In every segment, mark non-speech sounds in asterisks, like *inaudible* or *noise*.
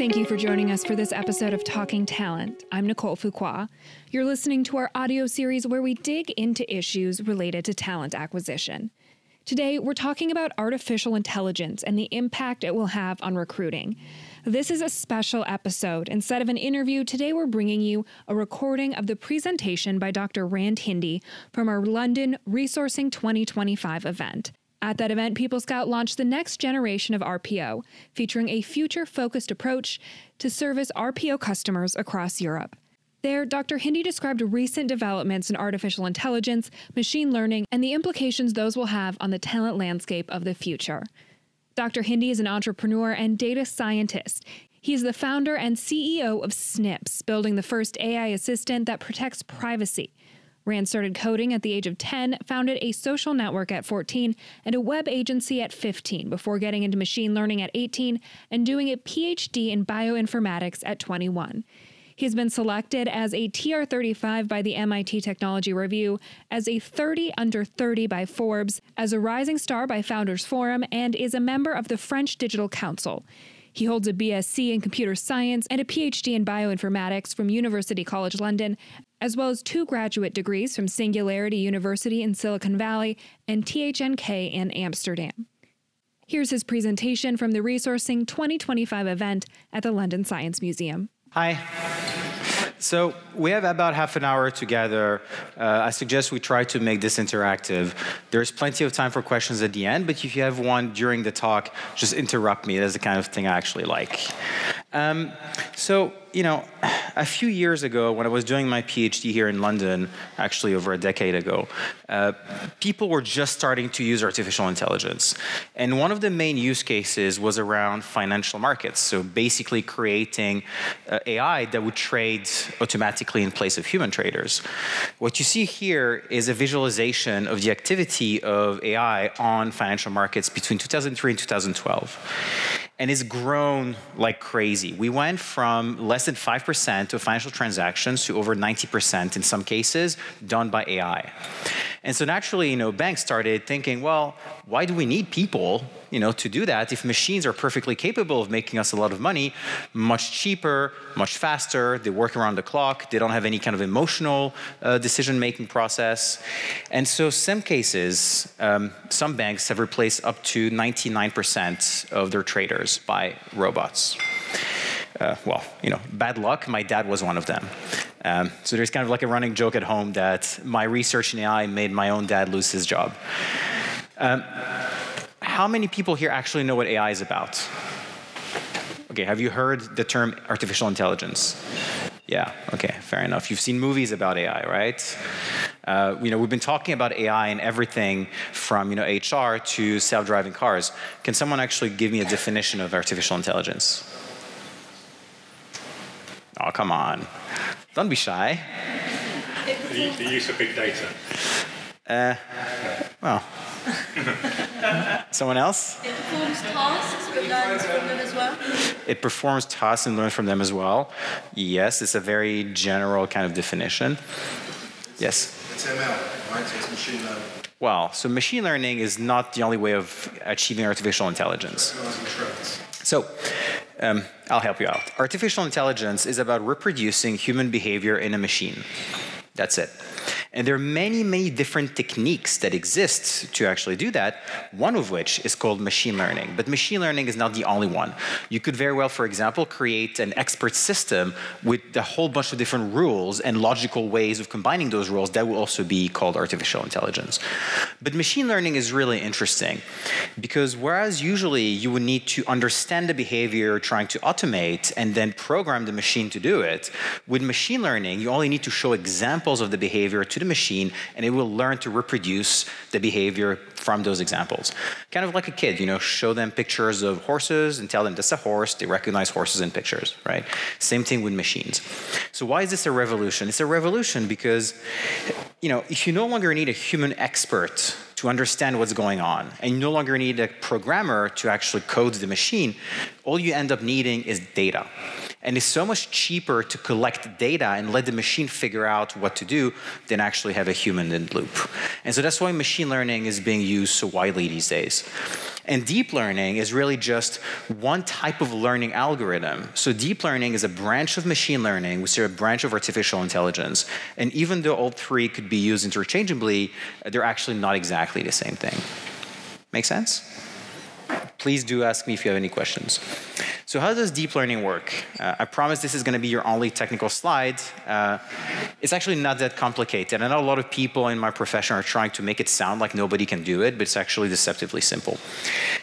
Thank you for joining us for this episode of Talking Talent. I'm Nicole Fuqua. You're listening to our audio series where we dig into issues related to talent acquisition. Today, we're talking about artificial intelligence and the impact it will have on recruiting. This is a special episode. Instead of an interview, today we're bringing you a recording of the presentation by Dr. Rand Hindi from our London Resourcing 2025 event. At that event, People Scout launched the next generation of RPO, featuring a future focused approach to service RPO customers across Europe. There, Dr. Hindi described recent developments in artificial intelligence, machine learning, and the implications those will have on the talent landscape of the future. Dr. Hindi is an entrepreneur and data scientist. He's the founder and CEO of Snips, building the first AI assistant that protects privacy. Rand started coding at the age of 10, founded a social network at 14, and a web agency at 15 before getting into machine learning at 18 and doing a PhD in bioinformatics at 21. He's been selected as a TR35 by the MIT Technology Review, as a 30 under 30 by Forbes, as a rising star by Founders Forum, and is a member of the French Digital Council. He holds a BSc in computer science and a PhD in bioinformatics from University College London, as well as two graduate degrees from Singularity University in Silicon Valley and THNK in Amsterdam. Here's his presentation from the Resourcing 2025 event at the London Science Museum. Hi. So we have about half an hour together. Uh, I suggest we try to make this interactive. There's plenty of time for questions at the end, but if you have one during the talk, just interrupt me. That's the kind of thing I actually like. Um, so, you know, a few years ago, when I was doing my PhD here in London, actually over a decade ago, uh, people were just starting to use artificial intelligence. And one of the main use cases was around financial markets. So basically creating uh, AI that would trade automatically in place of human traders. What you see here is a visualization of the activity of AI on financial markets between 2003 and 2012 and it's grown like crazy. We went from less than 5% of financial transactions to over 90% in some cases done by AI. And so naturally, you know, banks started thinking, well, why do we need people, you know, to do that if machines are perfectly capable of making us a lot of money, much cheaper, much faster, they work around the clock, they don't have any kind of emotional uh, decision-making process. And so some cases, um, some banks have replaced up to 99% of their traders by robots. Uh, well, you know, bad luck. My dad was one of them. Um, so there's kind of like a running joke at home that my research in AI made my own dad lose his job. Um, how many people here actually know what AI is about? Okay, have you heard the term artificial intelligence? Yeah, okay, fair enough. You've seen movies about AI, right? Uh, you know, we've been talking about AI and everything from you know HR to self-driving cars. Can someone actually give me a definition of artificial intelligence? Oh, come on. Don't be shy. The, the use of big data. Uh, well. Someone else? It performs tasks but learns from them as well. It performs tasks and learns from them as well. Yes, it's a very general kind of definition. Yes? It's ML, right? So it's machine learning. Well, so machine learning is not the only way of achieving artificial intelligence. So, um, I'll help you out. Artificial intelligence is about reproducing human behavior in a machine. That's it. And there are many, many different techniques that exist to actually do that, one of which is called machine learning. But machine learning is not the only one. You could very well, for example, create an expert system with a whole bunch of different rules and logical ways of combining those rules that will also be called artificial intelligence. But machine learning is really interesting because whereas usually you would need to understand the behavior you're trying to automate and then program the machine to do it, with machine learning, you only need to show examples of the behavior to the machine and it will learn to reproduce the behavior from those examples. Kind of like a kid, you know, show them pictures of horses and tell them that's a horse. They recognize horses in pictures, right? Same thing with machines. So why is this a revolution? It's a revolution because, you know, if you no longer need a human expert to understand what's going on, and you no longer need a programmer to actually code the machine, all you end up needing is data. And it's so much cheaper to collect data and let the machine figure out what to do than actually have a human in the loop. And so that's why machine learning is being used so widely these days. And deep learning is really just one type of learning algorithm. So deep learning is a branch of machine learning, which is a branch of artificial intelligence. And even though all three could be used interchangeably, they're actually not exactly the same thing. Make sense? Please do ask me if you have any questions. So how does deep learning work? Uh, I promise this is going to be your only technical slide. Uh, it's actually not that complicated. I know a lot of people in my profession are trying to make it sound like nobody can do it, but it's actually deceptively simple.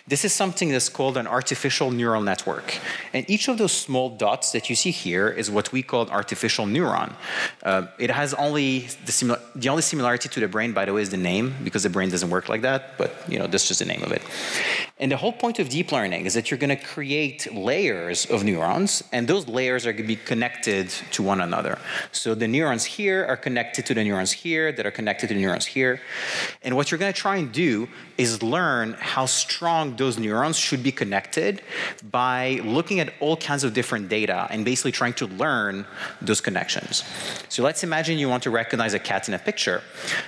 This is something that's called an artificial neural network. And each of those small dots that you see here is what we call an artificial neuron. Uh, it has only the, the only similarity to the brain, by the way, is the name, because the brain doesn't work like that, but you know, that's just the name of it. And the whole point of deep learning is that you're going to create layers layers of neurons, and those layers are going to be connected to one another. So the neurons here are connected to the neurons here that are connected to the neurons here. And what you're going to try and do is learn how strong those neurons should be connected by looking at all kinds of different data and basically trying to learn those connections. So let's imagine you want to recognize a cat in a picture.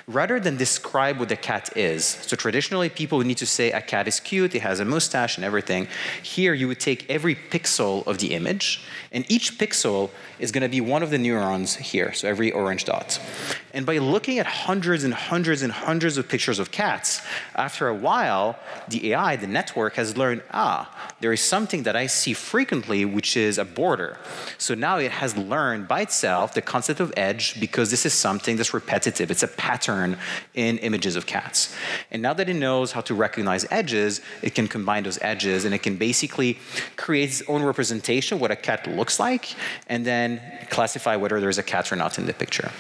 Rather than describe what the cat is, so traditionally people would need to say a cat is cute, it has a mustache and everything. Here you would take every pixel of the image, and each pixel is going to be one of the neurons here, so every orange dot. And by looking at hundreds and hundreds and hundreds of pictures of cats, after a while, the AI, the network, has learned, ah, there is something that I see frequently, which is a border. So now it has learned by itself the concept of edge because this is something that's repetitive. It's a pattern in images of cats. And now that it knows how to recognize edges, it can combine those edges and it can basically create its own representation what a cat looks like and then classify whether there's a cat or not in the picture.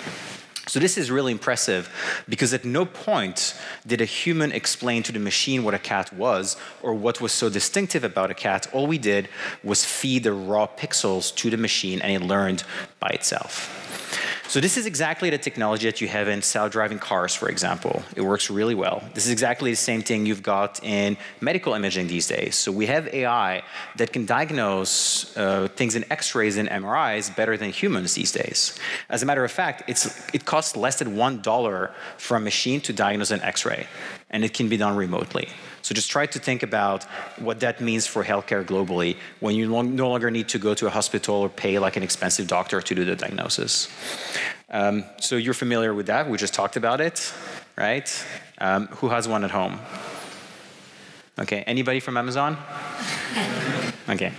So this is really impressive because at no point did a human explain to the machine what a cat was or what was so distinctive about a cat. All we did was feed the raw pixels to the machine and it learned by itself. So this is exactly the technology that you have in self-driving cars, for example. It works really well. This is exactly the same thing you've got in medical imaging these days. So we have AI that can diagnose uh, things in X-rays and MRIs better than humans these days. As a matter of fact, it costs less than $1 for a machine to diagnose an X-ray, and it can be done remotely. So just try to think about what that means for healthcare globally when you no longer need to go to a hospital or pay like an expensive doctor to do the diagnosis. Um, so you're familiar with that. We just talked about it, right? Um, who has one at home? Okay, anybody from Amazon? *laughs* Okay.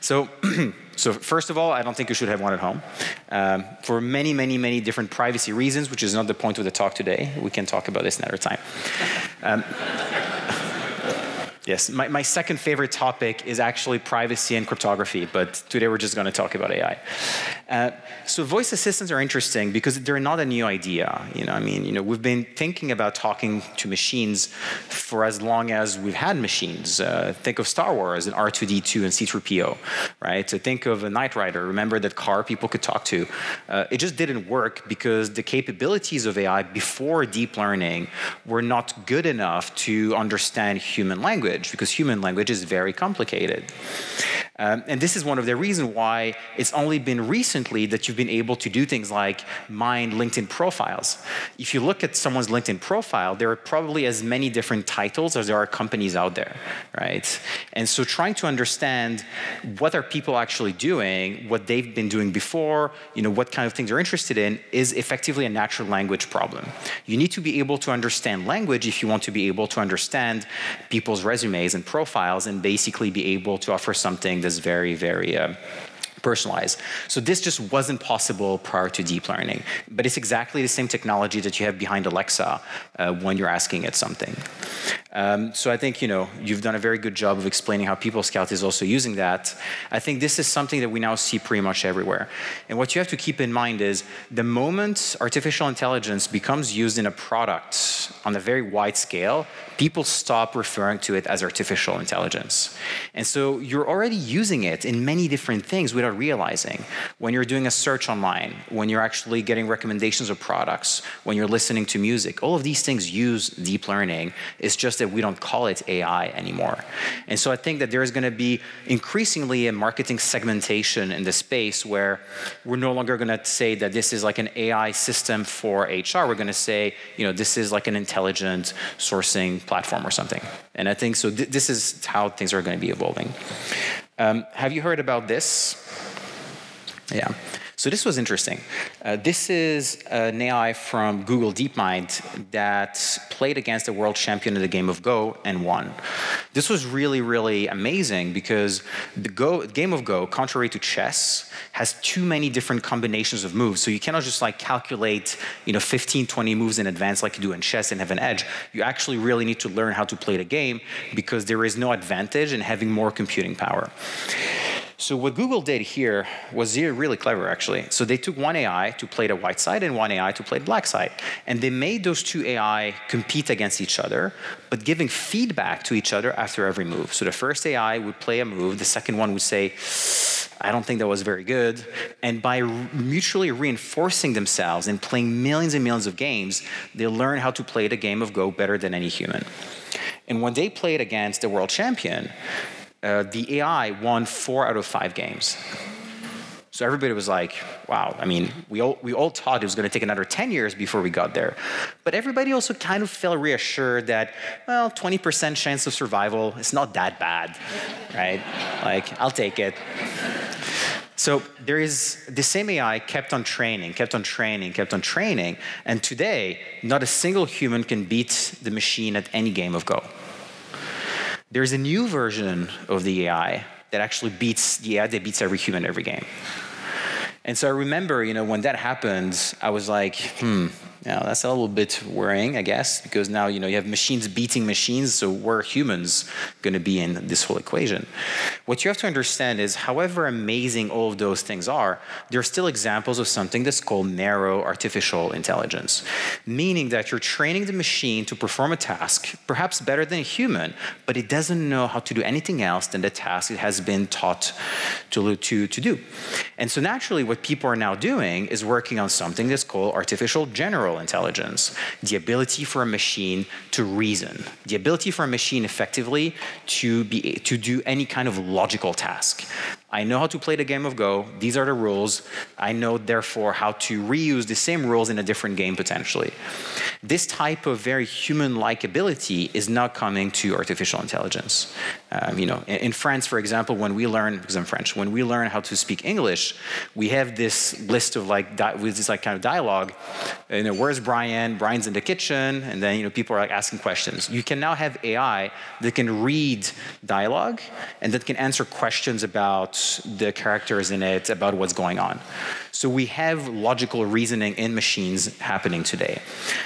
So, *clears throat* so first of all, I don't think you should have one at home um, for many, many, many different privacy reasons, which is not the point of the talk today. We can talk about this another time. Um, *laughs* Yes, my, my second favorite topic is actually privacy and cryptography, but today we're just going to talk about AI. Uh, so voice assistants are interesting because they're not a new idea. You know, I mean, you know, we've been thinking about talking to machines for as long as we've had machines. Uh, think of Star Wars and R2D2 and C3PO, right? So think of a Knight Rider. Remember that car people could talk to. Uh, it just didn't work because the capabilities of AI before deep learning were not good enough to understand human language language because human language is very complicated. Um, and this is one of the reasons why it's only been recently that you've been able to do things like mine LinkedIn profiles. If you look at someone's LinkedIn profile, there are probably as many different titles as there are companies out there, right? And so trying to understand what are people actually doing, what they've been doing before, you know, what kind of things they're interested in, is effectively a natural language problem. You need to be able to understand language if you want to be able to understand people's resumes and profiles and basically be able to offer something that's very, very uh, personalized. So this just wasn't possible prior to deep learning. But it's exactly the same technology that you have behind Alexa uh, when you're asking it something. Um, so I think you know you've done a very good job of explaining how People Scout is also using that. I think this is something that we now see pretty much everywhere. And what you have to keep in mind is the moment artificial intelligence becomes used in a product on a very wide scale, people stop referring to it as artificial intelligence. And so you're already using it in many different things without realizing. When you're doing a search online, when you're actually getting recommendations of products, when you're listening to music, all of these things use deep learning. It's just that we don't call it AI anymore. And so I think that there is going to be increasingly a marketing segmentation in the space where we're no longer going to say that this is like an AI system for HR. We're going to say, you know, this is like an intelligent sourcing platform or something. And I think so. Th- this is how things are going to be evolving. Um, have you heard about this? Yeah. So this was interesting. Uh, this is an AI from Google DeepMind that played against a world champion in the game of Go and won. This was really, really amazing because the Go, game of Go, contrary to chess, has too many different combinations of moves. So you cannot just like calculate, you know, 15, 20 moves in advance like you do in chess and have an edge. You actually really need to learn how to play the game because there is no advantage in having more computing power. So what Google did here was really clever, actually. So they took one AI to play the white side and one AI to play the black side. And they made those two AI compete against each other, but giving feedback to each other after every move. So the first AI would play a move, the second one would say, I don't think that was very good. And by mutually reinforcing themselves and playing millions and millions of games, they learn how to play the game of Go better than any human. And when they played against the world champion, uh, the AI won four out of five games. So everybody was like, wow, I mean, we all, we all thought it was going to take another 10 years before we got there. But everybody also kind of felt reassured that, well, 20% chance of survival, it's not that bad, *laughs* right? Like, I'll take it. So there is the same AI kept on training, kept on training, kept on training, and today, not a single human can beat the machine at any game of Go. There's a new version of the AI that actually beats the AI that beats every human every game. And so I remember, you know, when that happened, I was like, hmm, now that's a little bit worrying, I guess, because now you know you have machines beating machines, so where are humans going to be in this whole equation? What you have to understand is, however amazing all of those things are, there are still examples of something that's called narrow artificial intelligence, meaning that you're training the machine to perform a task, perhaps better than a human, but it doesn't know how to do anything else than the task it has been taught to, to, to do. And so naturally, what people are now doing is working on something that's called artificial general intelligence, the ability for a machine to reason, the ability for a machine effectively to, be, to do any kind of logical task. I know how to play the game of Go. These are the rules. I know, therefore, how to reuse the same rules in a different game potentially. This type of very human-like ability is not coming to artificial intelligence. Um, you know, in, in, France, for example, when we learn, because I'm French, when we learn how to speak English, we have this list of like, di- with this like kind of dialogue. You know, where's Brian? Brian's in the kitchen, and then you know people are like asking questions. You can now have AI that can read dialogue and that can answer questions about the characters in it, about what's going on. So we have logical reasoning in machines happening today.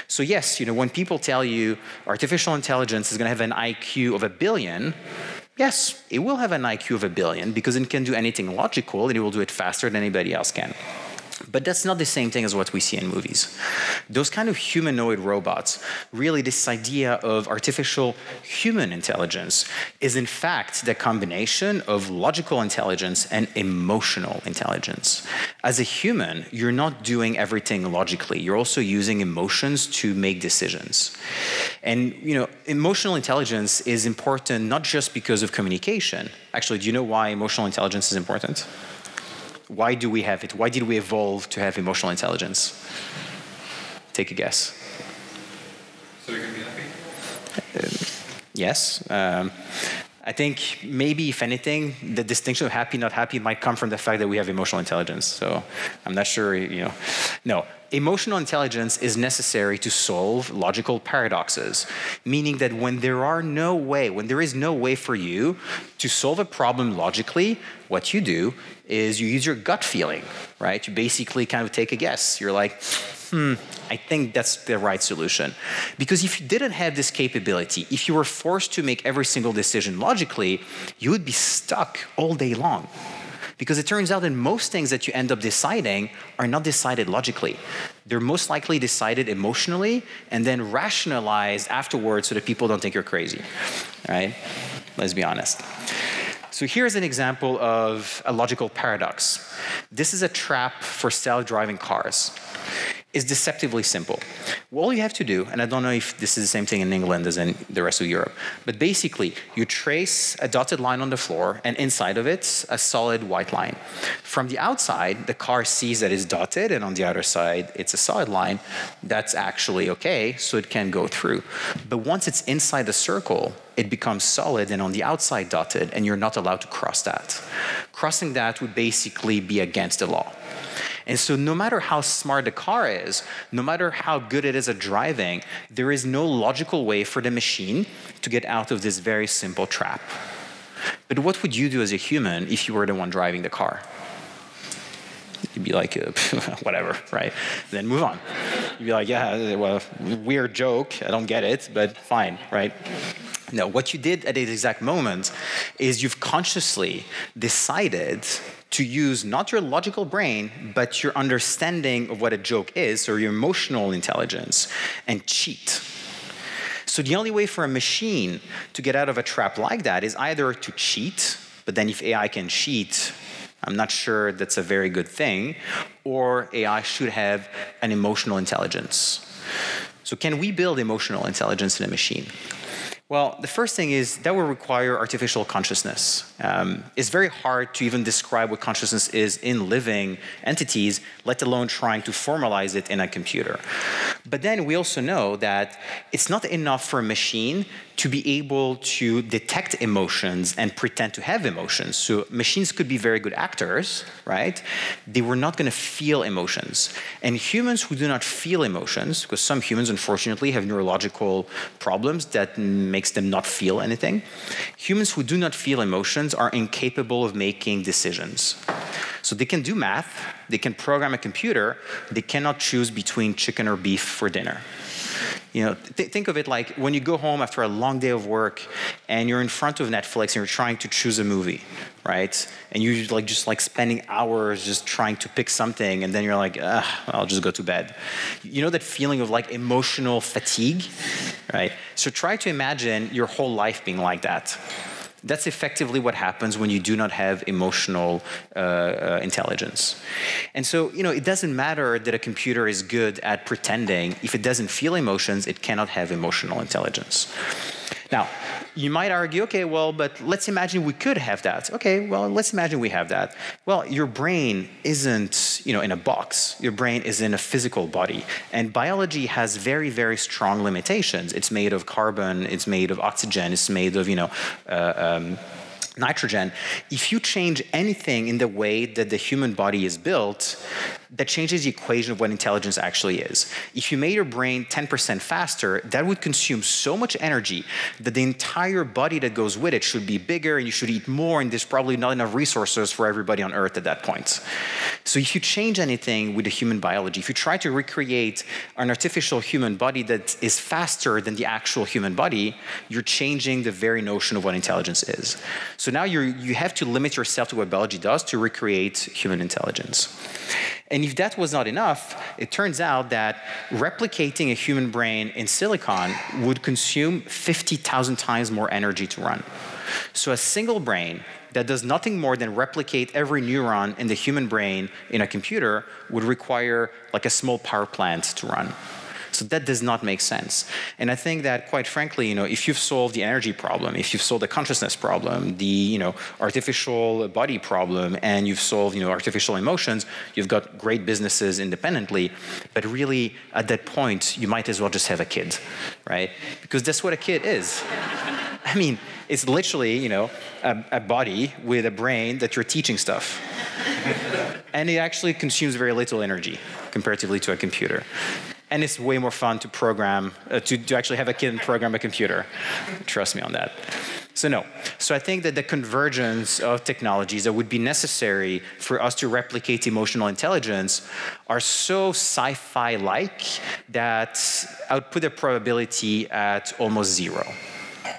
So yes, you know, when people tell you artificial intelligence is going to have an IQ of a billion, yes, it will have an IQ of a billion because it can do anything logical and it will do it faster than anybody else can. But that's not the same thing as what we see in movies. Those kind of humanoid robots, really, this idea of artificial human intelligence is in fact the combination of logical intelligence and emotional intelligence. As a human, you're not doing everything logically, you're also using emotions to make decisions. And, you know, emotional intelligence is important not just because of communication. Actually, do you know why emotional intelligence is important? Why do we have it? Why did we evolve to have emotional intelligence? Take a guess. So you're going to be happy? Uh, yes. Um, I think maybe, if anything, the distinction of happy, not happy might come from the fact that we have emotional intelligence. So I'm not sure, you know. No, emotional intelligence is necessary to solve logical paradoxes, meaning that when there are no way, when there is no way for you to solve a problem logically, what you do is you use your gut feeling, right? You basically kind of take a guess. You're like, hmm, I think that's the right solution. Because if you didn't have this capability, if you were forced to make every single decision logically, you would be stuck all day long. Because it turns out that most things that you end up deciding are not decided logically. They're most likely decided emotionally and then rationalized afterwards so that people don't think you're crazy. Right? Let's be honest. So here's an example of a logical paradox. This is a trap for self-driving cars. Is deceptively simple. All you have to do, and I don't know if this is the same thing in England as in the rest of Europe, but basically you trace a dotted line on the floor and inside of it a solid white line. From the outside, the car sees that it's dotted and on the other side it's a solid line. That's actually okay, so it can go through. But once it's inside the circle, it becomes solid and on the outside dotted, and you're not allowed to cross that. Crossing that would basically be against the law. And so, no matter how smart the car is, no matter how good it is at driving, there is no logical way for the machine to get out of this very simple trap. But what would you do as a human if you were the one driving the car? You'd be like, uh, *laughs* whatever, right? Then move on. You'd be like, yeah, well, weird joke. I don't get it, but fine, right? No, what you did at the exact moment is you've consciously decided to use not your logical brain, but your understanding of what a joke is or your emotional intelligence and cheat. So the only way for a machine to get out of a trap like that is either to cheat, but then if AI can cheat, I'm not sure that's a very good thing, or AI should have an emotional intelligence. So, can we build emotional intelligence in a machine? Well, the first thing is that will require artificial consciousness. Um, it's very hard to even describe what consciousness is in living entities, let alone trying to formalize it in a computer. But then we also know that it's not enough for a machine to be able to detect emotions and pretend to have emotions. So machines could be very good actors, right? They were not going to feel emotions. And humans who do not feel emotions, because some humans unfortunately have neurological problems that makes them not feel anything. Humans who do not feel emotions are incapable of making decisions. So they can do math, they can program a computer, they cannot choose between chicken or beef for dinner. You know, th- think of it like when you go home after a long day of work and you're in front of Netflix and you're trying to choose a movie, right? And you like just like spending hours just trying to pick something, and then you're like, I'll just go to bed. You know that feeling of like emotional fatigue, right? So try to imagine your whole life being like that. That's effectively what happens when you do not have emotional uh, uh, intelligence. And so, you know, it doesn't matter that a computer is good at pretending. If it doesn't feel emotions, it cannot have emotional intelligence. Now, you might argue, okay, well, but let's imagine we could have that. Okay, well, let's imagine we have that. Well, your brain isn't, you know, in a box. Your brain is in a physical body, and biology has very, very strong limitations. It's made of carbon. It's made of oxygen. It's made of, you know. Uh, um, nitrogen, if you change anything in the way that the human body is built, that changes the equation of what intelligence actually is. If you made your brain 10% faster, that would consume so much energy that the entire body that goes with it should be bigger and you should eat more, and there's probably not enough resources for everybody on Earth at that point. So if you change anything with the human biology, if you try to recreate an artificial human body that is faster than the actual human body, you're changing the very notion of what intelligence is. So now you you have to limit yourself to what biology does to recreate human intelligence. And if that was not enough, it turns out that replicating a human brain in silicon would consume 50,000 times more energy to run. So a single brain that does nothing more than replicate every neuron in the human brain in a computer would require like a small power plant to run. So that does not make sense. And I think that, quite frankly, you know, if you've solved the energy problem, if you've solved the consciousness problem, the you know artificial body problem, and you've solved you know artificial emotions, you've got great businesses independently. But really, at that point, you might as well just have a kid, right? Because that's what a kid is. *laughs* I mean, it's literally you know a, a body with a brain that you're teaching stuff. *laughs* and it actually consumes very little energy comparatively to a computer and it's way more fun to program, uh, to, to actually have a kid program a computer. Trust me on that. So, no. So, I think that the convergence of technologies that would be necessary for us to replicate emotional intelligence are so sci fi like that I would put the probability at almost zero.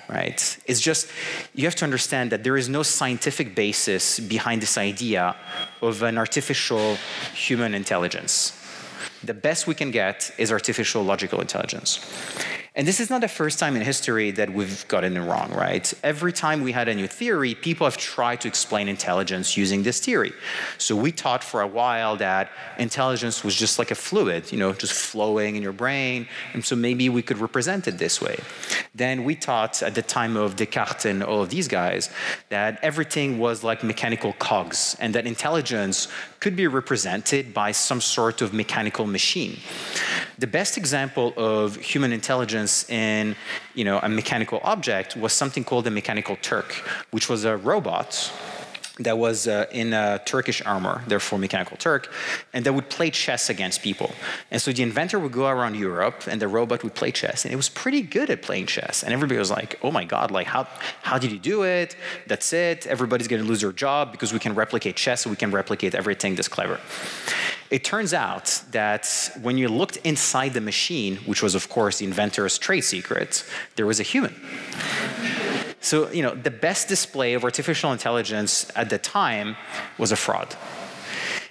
Right? It's just, you have to understand that there is no scientific basis behind this idea of an artificial human intelligence the best we can get is artificial logical intelligence. And this is not the first time in history that we've gotten it wrong, right? Every time we had a new theory, people have tried to explain intelligence using this theory. So we taught for a while that intelligence was just like a fluid, you know, just flowing in your brain. And so maybe we could represent it this way. Then we taught at the time of Descartes and all of these guys that everything was like mechanical cogs and that intelligence could be represented by some sort of mechanical machine. The best example of human intelligence in you know, a mechanical object was something called the mechanical Turk, which was a robot that was uh, in a Turkish armor, therefore mechanical Turk, and that would play chess against people. And so the inventor would go around Europe, and the robot would play chess, and it was pretty good at playing chess. And everybody was like, "Oh my God! Like how how did you do it? That's it. Everybody's going to lose their job because we can replicate chess, we can replicate everything this clever." It turns out that when you looked inside the machine, which was of course the inventor's trade secret, there was a human. So, you know, the best display of artificial intelligence at the time was a fraud.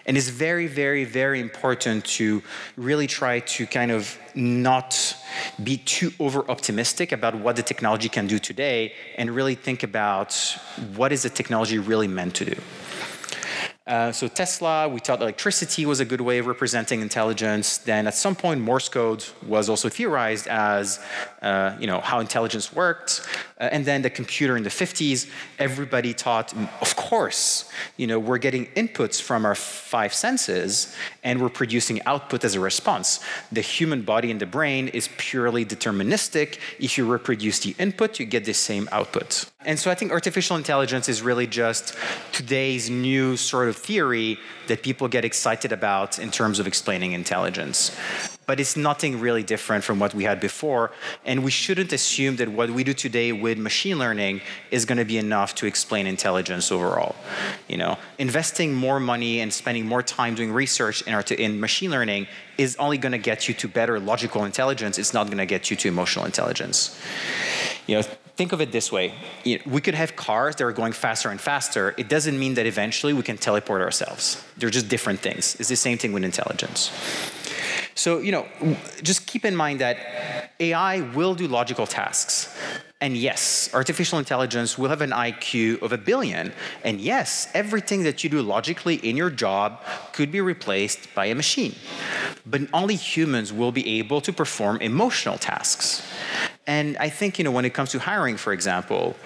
And it's very, very, very important to really try to kind of not be too over optimistic about what the technology can do today and really think about what is the technology really meant to do. Uh, so Tesla, we thought electricity was a good way of representing intelligence. Then at some point, Morse code was also theorized as, uh, you know, how intelligence worked. Uh, and then the computer in the 50s, everybody thought, of course, you know, we're getting inputs from our five senses and we're producing output as a response. The human body and the brain is purely deterministic. If you reproduce the input, you get the same output. And so I think artificial intelligence is really just today's new sort of theory that people get excited about in terms of explaining intelligence. But it's nothing really different from what we had before. And we shouldn't assume that what we do today with machine learning is going to be enough to explain intelligence overall. You know, investing more money and spending more time doing research in, in machine learning is only going to get you to better logical intelligence. It's not going to get you to emotional intelligence. You know, think of it this way you know, we could have cars that are going faster and faster it doesn't mean that eventually we can teleport ourselves they're just different things it's the same thing with intelligence so you know just keep in mind that ai will do logical tasks and yes, artificial intelligence will have an IQ of a billion. And yes, everything that you do logically in your job could be replaced by a machine. But only humans will be able to perform emotional tasks. And I think, you know, when it comes to hiring, for example,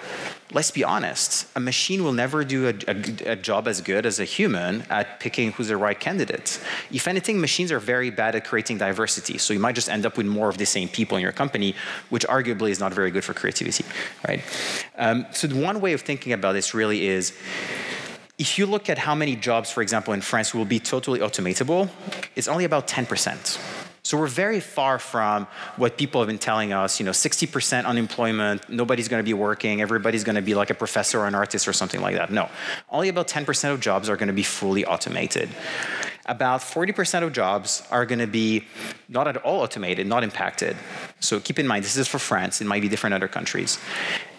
let's be honest, a machine will never do a, a, a, job as good as a human at picking who's the right candidate. If anything, machines are very bad at creating diversity. So you might just end up with more of the same people in your company, which arguably is not very good for creativity, right? Um, so one way of thinking about this really is, if you look at how many jobs, for example, in France will be totally automatable, it's only about 10%. So we're very far from what people have been telling us, you know, 60% unemployment, nobody's going to be working, everybody's going to be like a professor or an artist or something like that. No, only about 10% of jobs are going to be fully automated about 40% of jobs are going to be not at all automated, not impacted. So keep in mind, this is for France, it might be different other countries.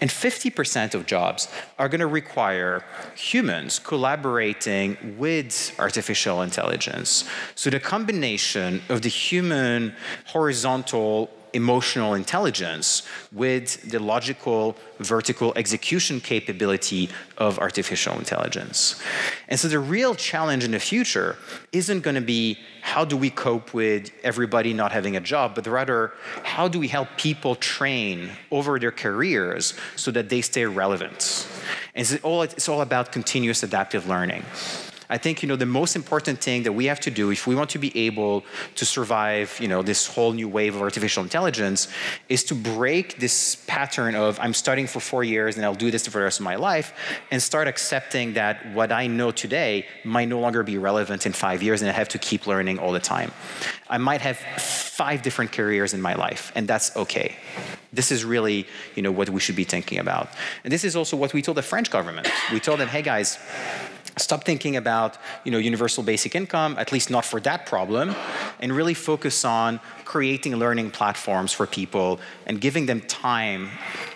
And 50% of jobs are going to require humans collaborating with artificial intelligence. So the combination of the human horizontal emotional intelligence with the logical vertical execution capability of artificial intelligence. And so the real challenge in the future isn't going to be how do we cope with everybody not having a job, but rather how do we help people train over their careers so that they stay relevant. And it's all, it's all about continuous adaptive learning. I think you know the most important thing that we have to do if we want to be able to survive you know this whole new wave of artificial intelligence is to break this pattern of I'm studying for four years and I'll do this for the rest of my life and start accepting that what I know today might no longer be relevant in five years and I have to keep learning all the time. I might have five different careers in my life and that's okay. This is really you know what we should be thinking about. And this is also what we told the French government. We told them, hey guys, stop thinking about you know universal basic income at least not for that problem and really focus on creating learning platforms for people and giving them time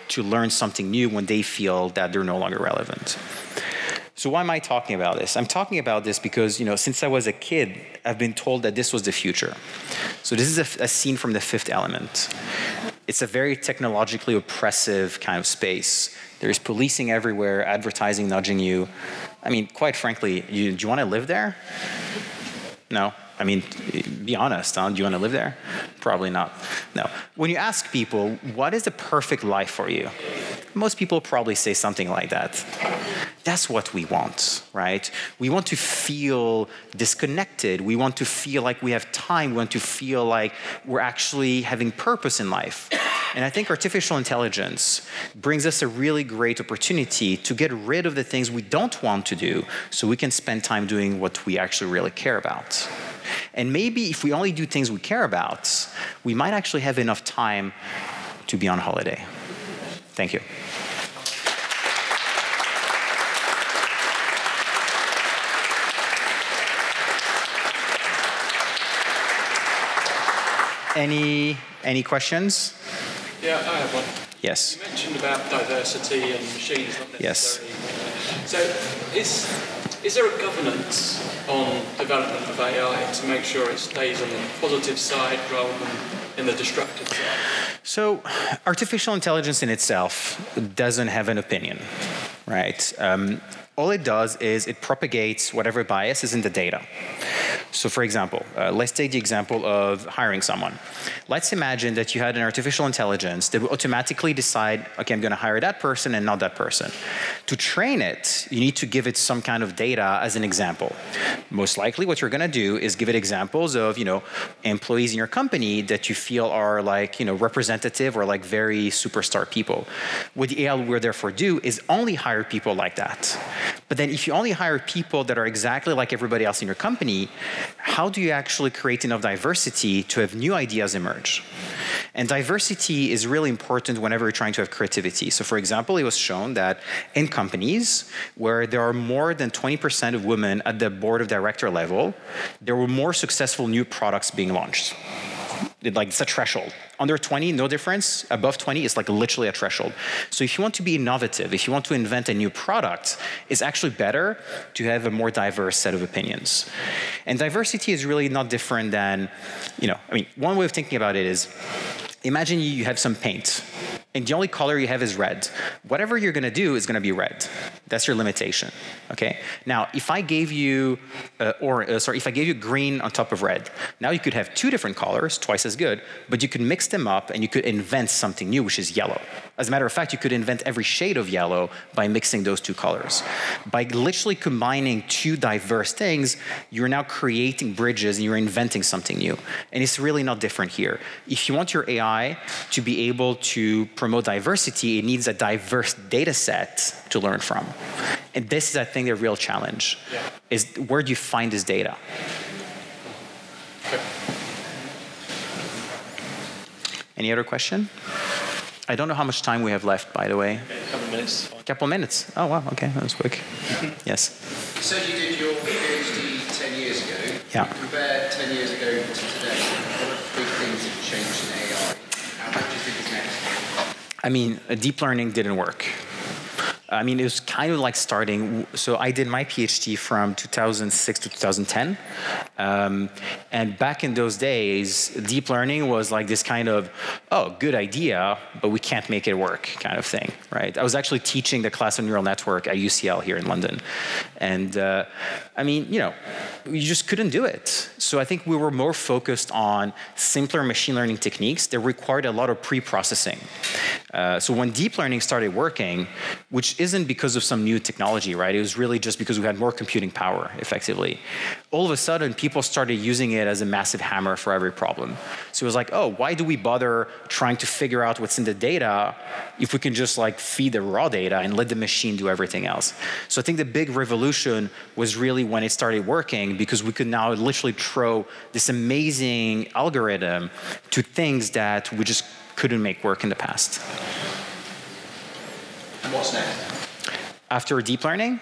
to learn something new when they feel that they're no longer relevant so why am i talking about this i'm talking about this because you know since i was a kid i've been told that this was the future so this is a, a scene from the fifth element it's a very technologically oppressive kind of space. There's policing everywhere, advertising nudging you. I mean, quite frankly, you, do you want to live there? No. I mean, be honest, huh? do you want to live there? Probably not. No. When you ask people, what is the perfect life for you? Most people probably say something like that. That's what we want, right? We want to feel disconnected. We want to feel like we have time. We want to feel like we're actually having purpose in life. And I think artificial intelligence brings us a really great opportunity to get rid of the things we don't want to do so we can spend time doing what we actually really care about. And maybe if we only do things we care about, we might actually have enough time to be on holiday. Thank you. Any any questions? Yeah, I have one. Yes. You mentioned about diversity and machines not Yes. So, is is there a governance on development of AI to make sure it stays on the positive side rather than in the destructive side? So, artificial intelligence in itself doesn't have an opinion, right? Um, all it does is it propagates whatever bias is in the data. So, for example, uh, let's take the example of hiring someone. Let's imagine that you had an artificial intelligence that would automatically decide, okay, I'm going to hire that person and not that person. To train it, you need to give it some kind of data as an example. Most likely, what you're going to do is give it examples of, you know, employees in your company that you feel are like, you know, representative or like very superstar people. What the AI will therefore do is only hire people like that. But then, if you only hire people that are exactly like everybody else in your company, how do you actually create enough diversity to have new ideas emerge? And diversity is really important whenever you're trying to have creativity. So, for example, it was shown that in companies where there are more than 20% of women at the board of director level, there were more successful new products being launched. Like it's a threshold. Under 20, no difference. Above 20, it's like literally a threshold. So if you want to be innovative, if you want to invent a new product, it's actually better to have a more diverse set of opinions. And diversity is really not different than, you know, I mean, one way of thinking about it is imagine you have some paint and the only color you have is red. Whatever you're to do is to be red. That's your limitation. Okay. Now, if I gave you, uh, or uh, sorry, if I gave you green on top of red, now you could have two different colors, twice as good, but you could mix them up and you could invent something new, which is yellow. As a matter of fact, you could invent every shade of yellow by mixing those two colors. By literally combining two diverse things, you're now creating bridges and you're inventing something new. And it's really not different here. If you want your AI to be able to promote diversity, it needs a diverse data set to learn from. And this is, I think, the real challenge, Yeah. is where do you find this data? Okay. Any other question? I don't know how much time we have left, by the way. A couple of minutes. A couple minutes. Oh, wow, okay, that was quick. *laughs* yes. You said you did your PhD 10 years ago. Yeah. Compare 10 years ago to today. What big things have changed in AI? And what do you think is next? I mean, deep learning didn't work. I mean, it was kind of like starting. So I did my PhD from 2006 to 2010, um, and back in those days, deep learning was like this kind of, oh, good idea, but we can't make it work kind of thing, right? I was actually teaching the class on neural network at UCL here in London, and uh, I mean, you know, you just couldn't do it. So I think we were more focused on simpler machine learning techniques that required a lot of pre-processing. Uh, so when deep learning started working, which isn't because of some new technology, right? It was really just because we had more computing power, effectively. All of a sudden, people started using it as a massive hammer for every problem. So it was like, oh, why do we bother trying to figure out what's in the data if we can just like feed the raw data and let the machine do everything else? So I think the big revolution was really when it started working because we could now literally throw this amazing algorithm to things that we just couldn't make work in the past. And what's next? After deep learning,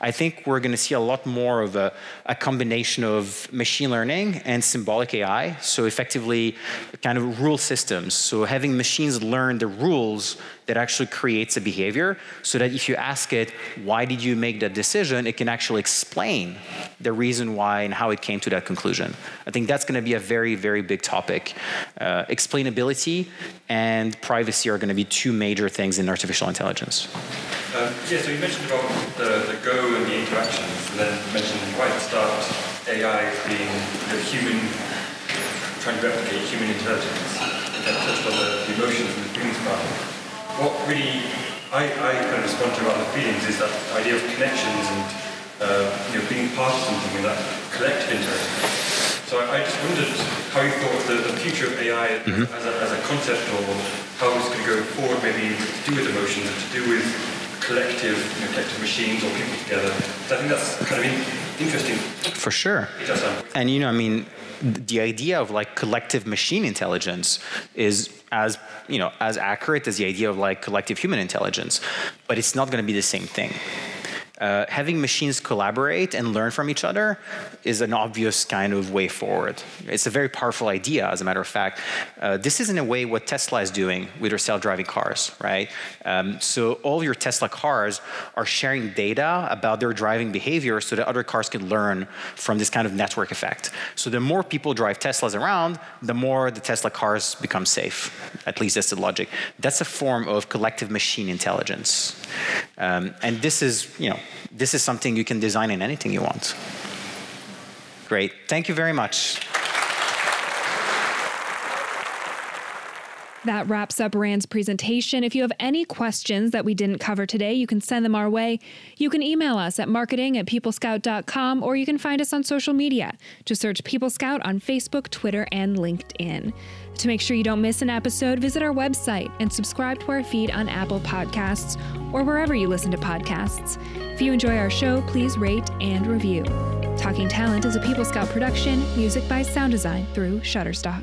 I think we're going to see a lot more of a, a, combination of machine learning and symbolic AI. So effectively, kind of rule systems. So having machines learn the rules that actually creates a behavior so that if you ask it, why did you make that decision, it can actually explain the reason why and how it came to that conclusion. I think that's going to be a very, very big topic. Uh, explainability and privacy are going to be two major things in artificial intelligence. Um, yeah, so you mentioned about the, the Go and the interactions, and then mentioned right at the start AI being the human, trying to replicate human intelligence, and touched on the, the emotions and the feelings part. What really I, I kind of respond to about the feelings is that idea of connections and uh, you know being part of something and that collective interaction. So I, I just wondered how you thought the, the future of AI as, a, as a concept or how it's going to go forward maybe to do with emotions and to do with collective, you know, collective machines or people together. So I think that's kind of in, interesting. For sure. It does sound And you know, I mean, the idea of like collective machine intelligence is as you know as accurate as the idea of like collective human intelligence, but it's not going to be the same thing. Uh, having machines collaborate and learn from each other is an obvious kind of way forward. It's a very powerful idea, as a matter of fact. Uh, this is, in a way, what Tesla is doing with their self driving cars, right? Um, so, all your Tesla cars are sharing data about their driving behavior so that other cars can learn from this kind of network effect. So, the more people drive Teslas around, the more the Tesla cars become safe. At least that's the logic. That's a form of collective machine intelligence. Um, and this is, you know, this is something you can design in anything you want. Great. Thank you very much. That wraps up Rand's presentation. If you have any questions that we didn't cover today, you can send them our way. You can email us at marketing at peoplescout.com or you can find us on social media. Just search People Scout on Facebook, Twitter, and LinkedIn. To make sure you don't miss an episode, visit our website and subscribe to our feed on Apple Podcasts or wherever you listen to podcasts. If you enjoy our show, please rate and review. Talking Talent is a People Scout production, music by Sound Design through Shutterstock.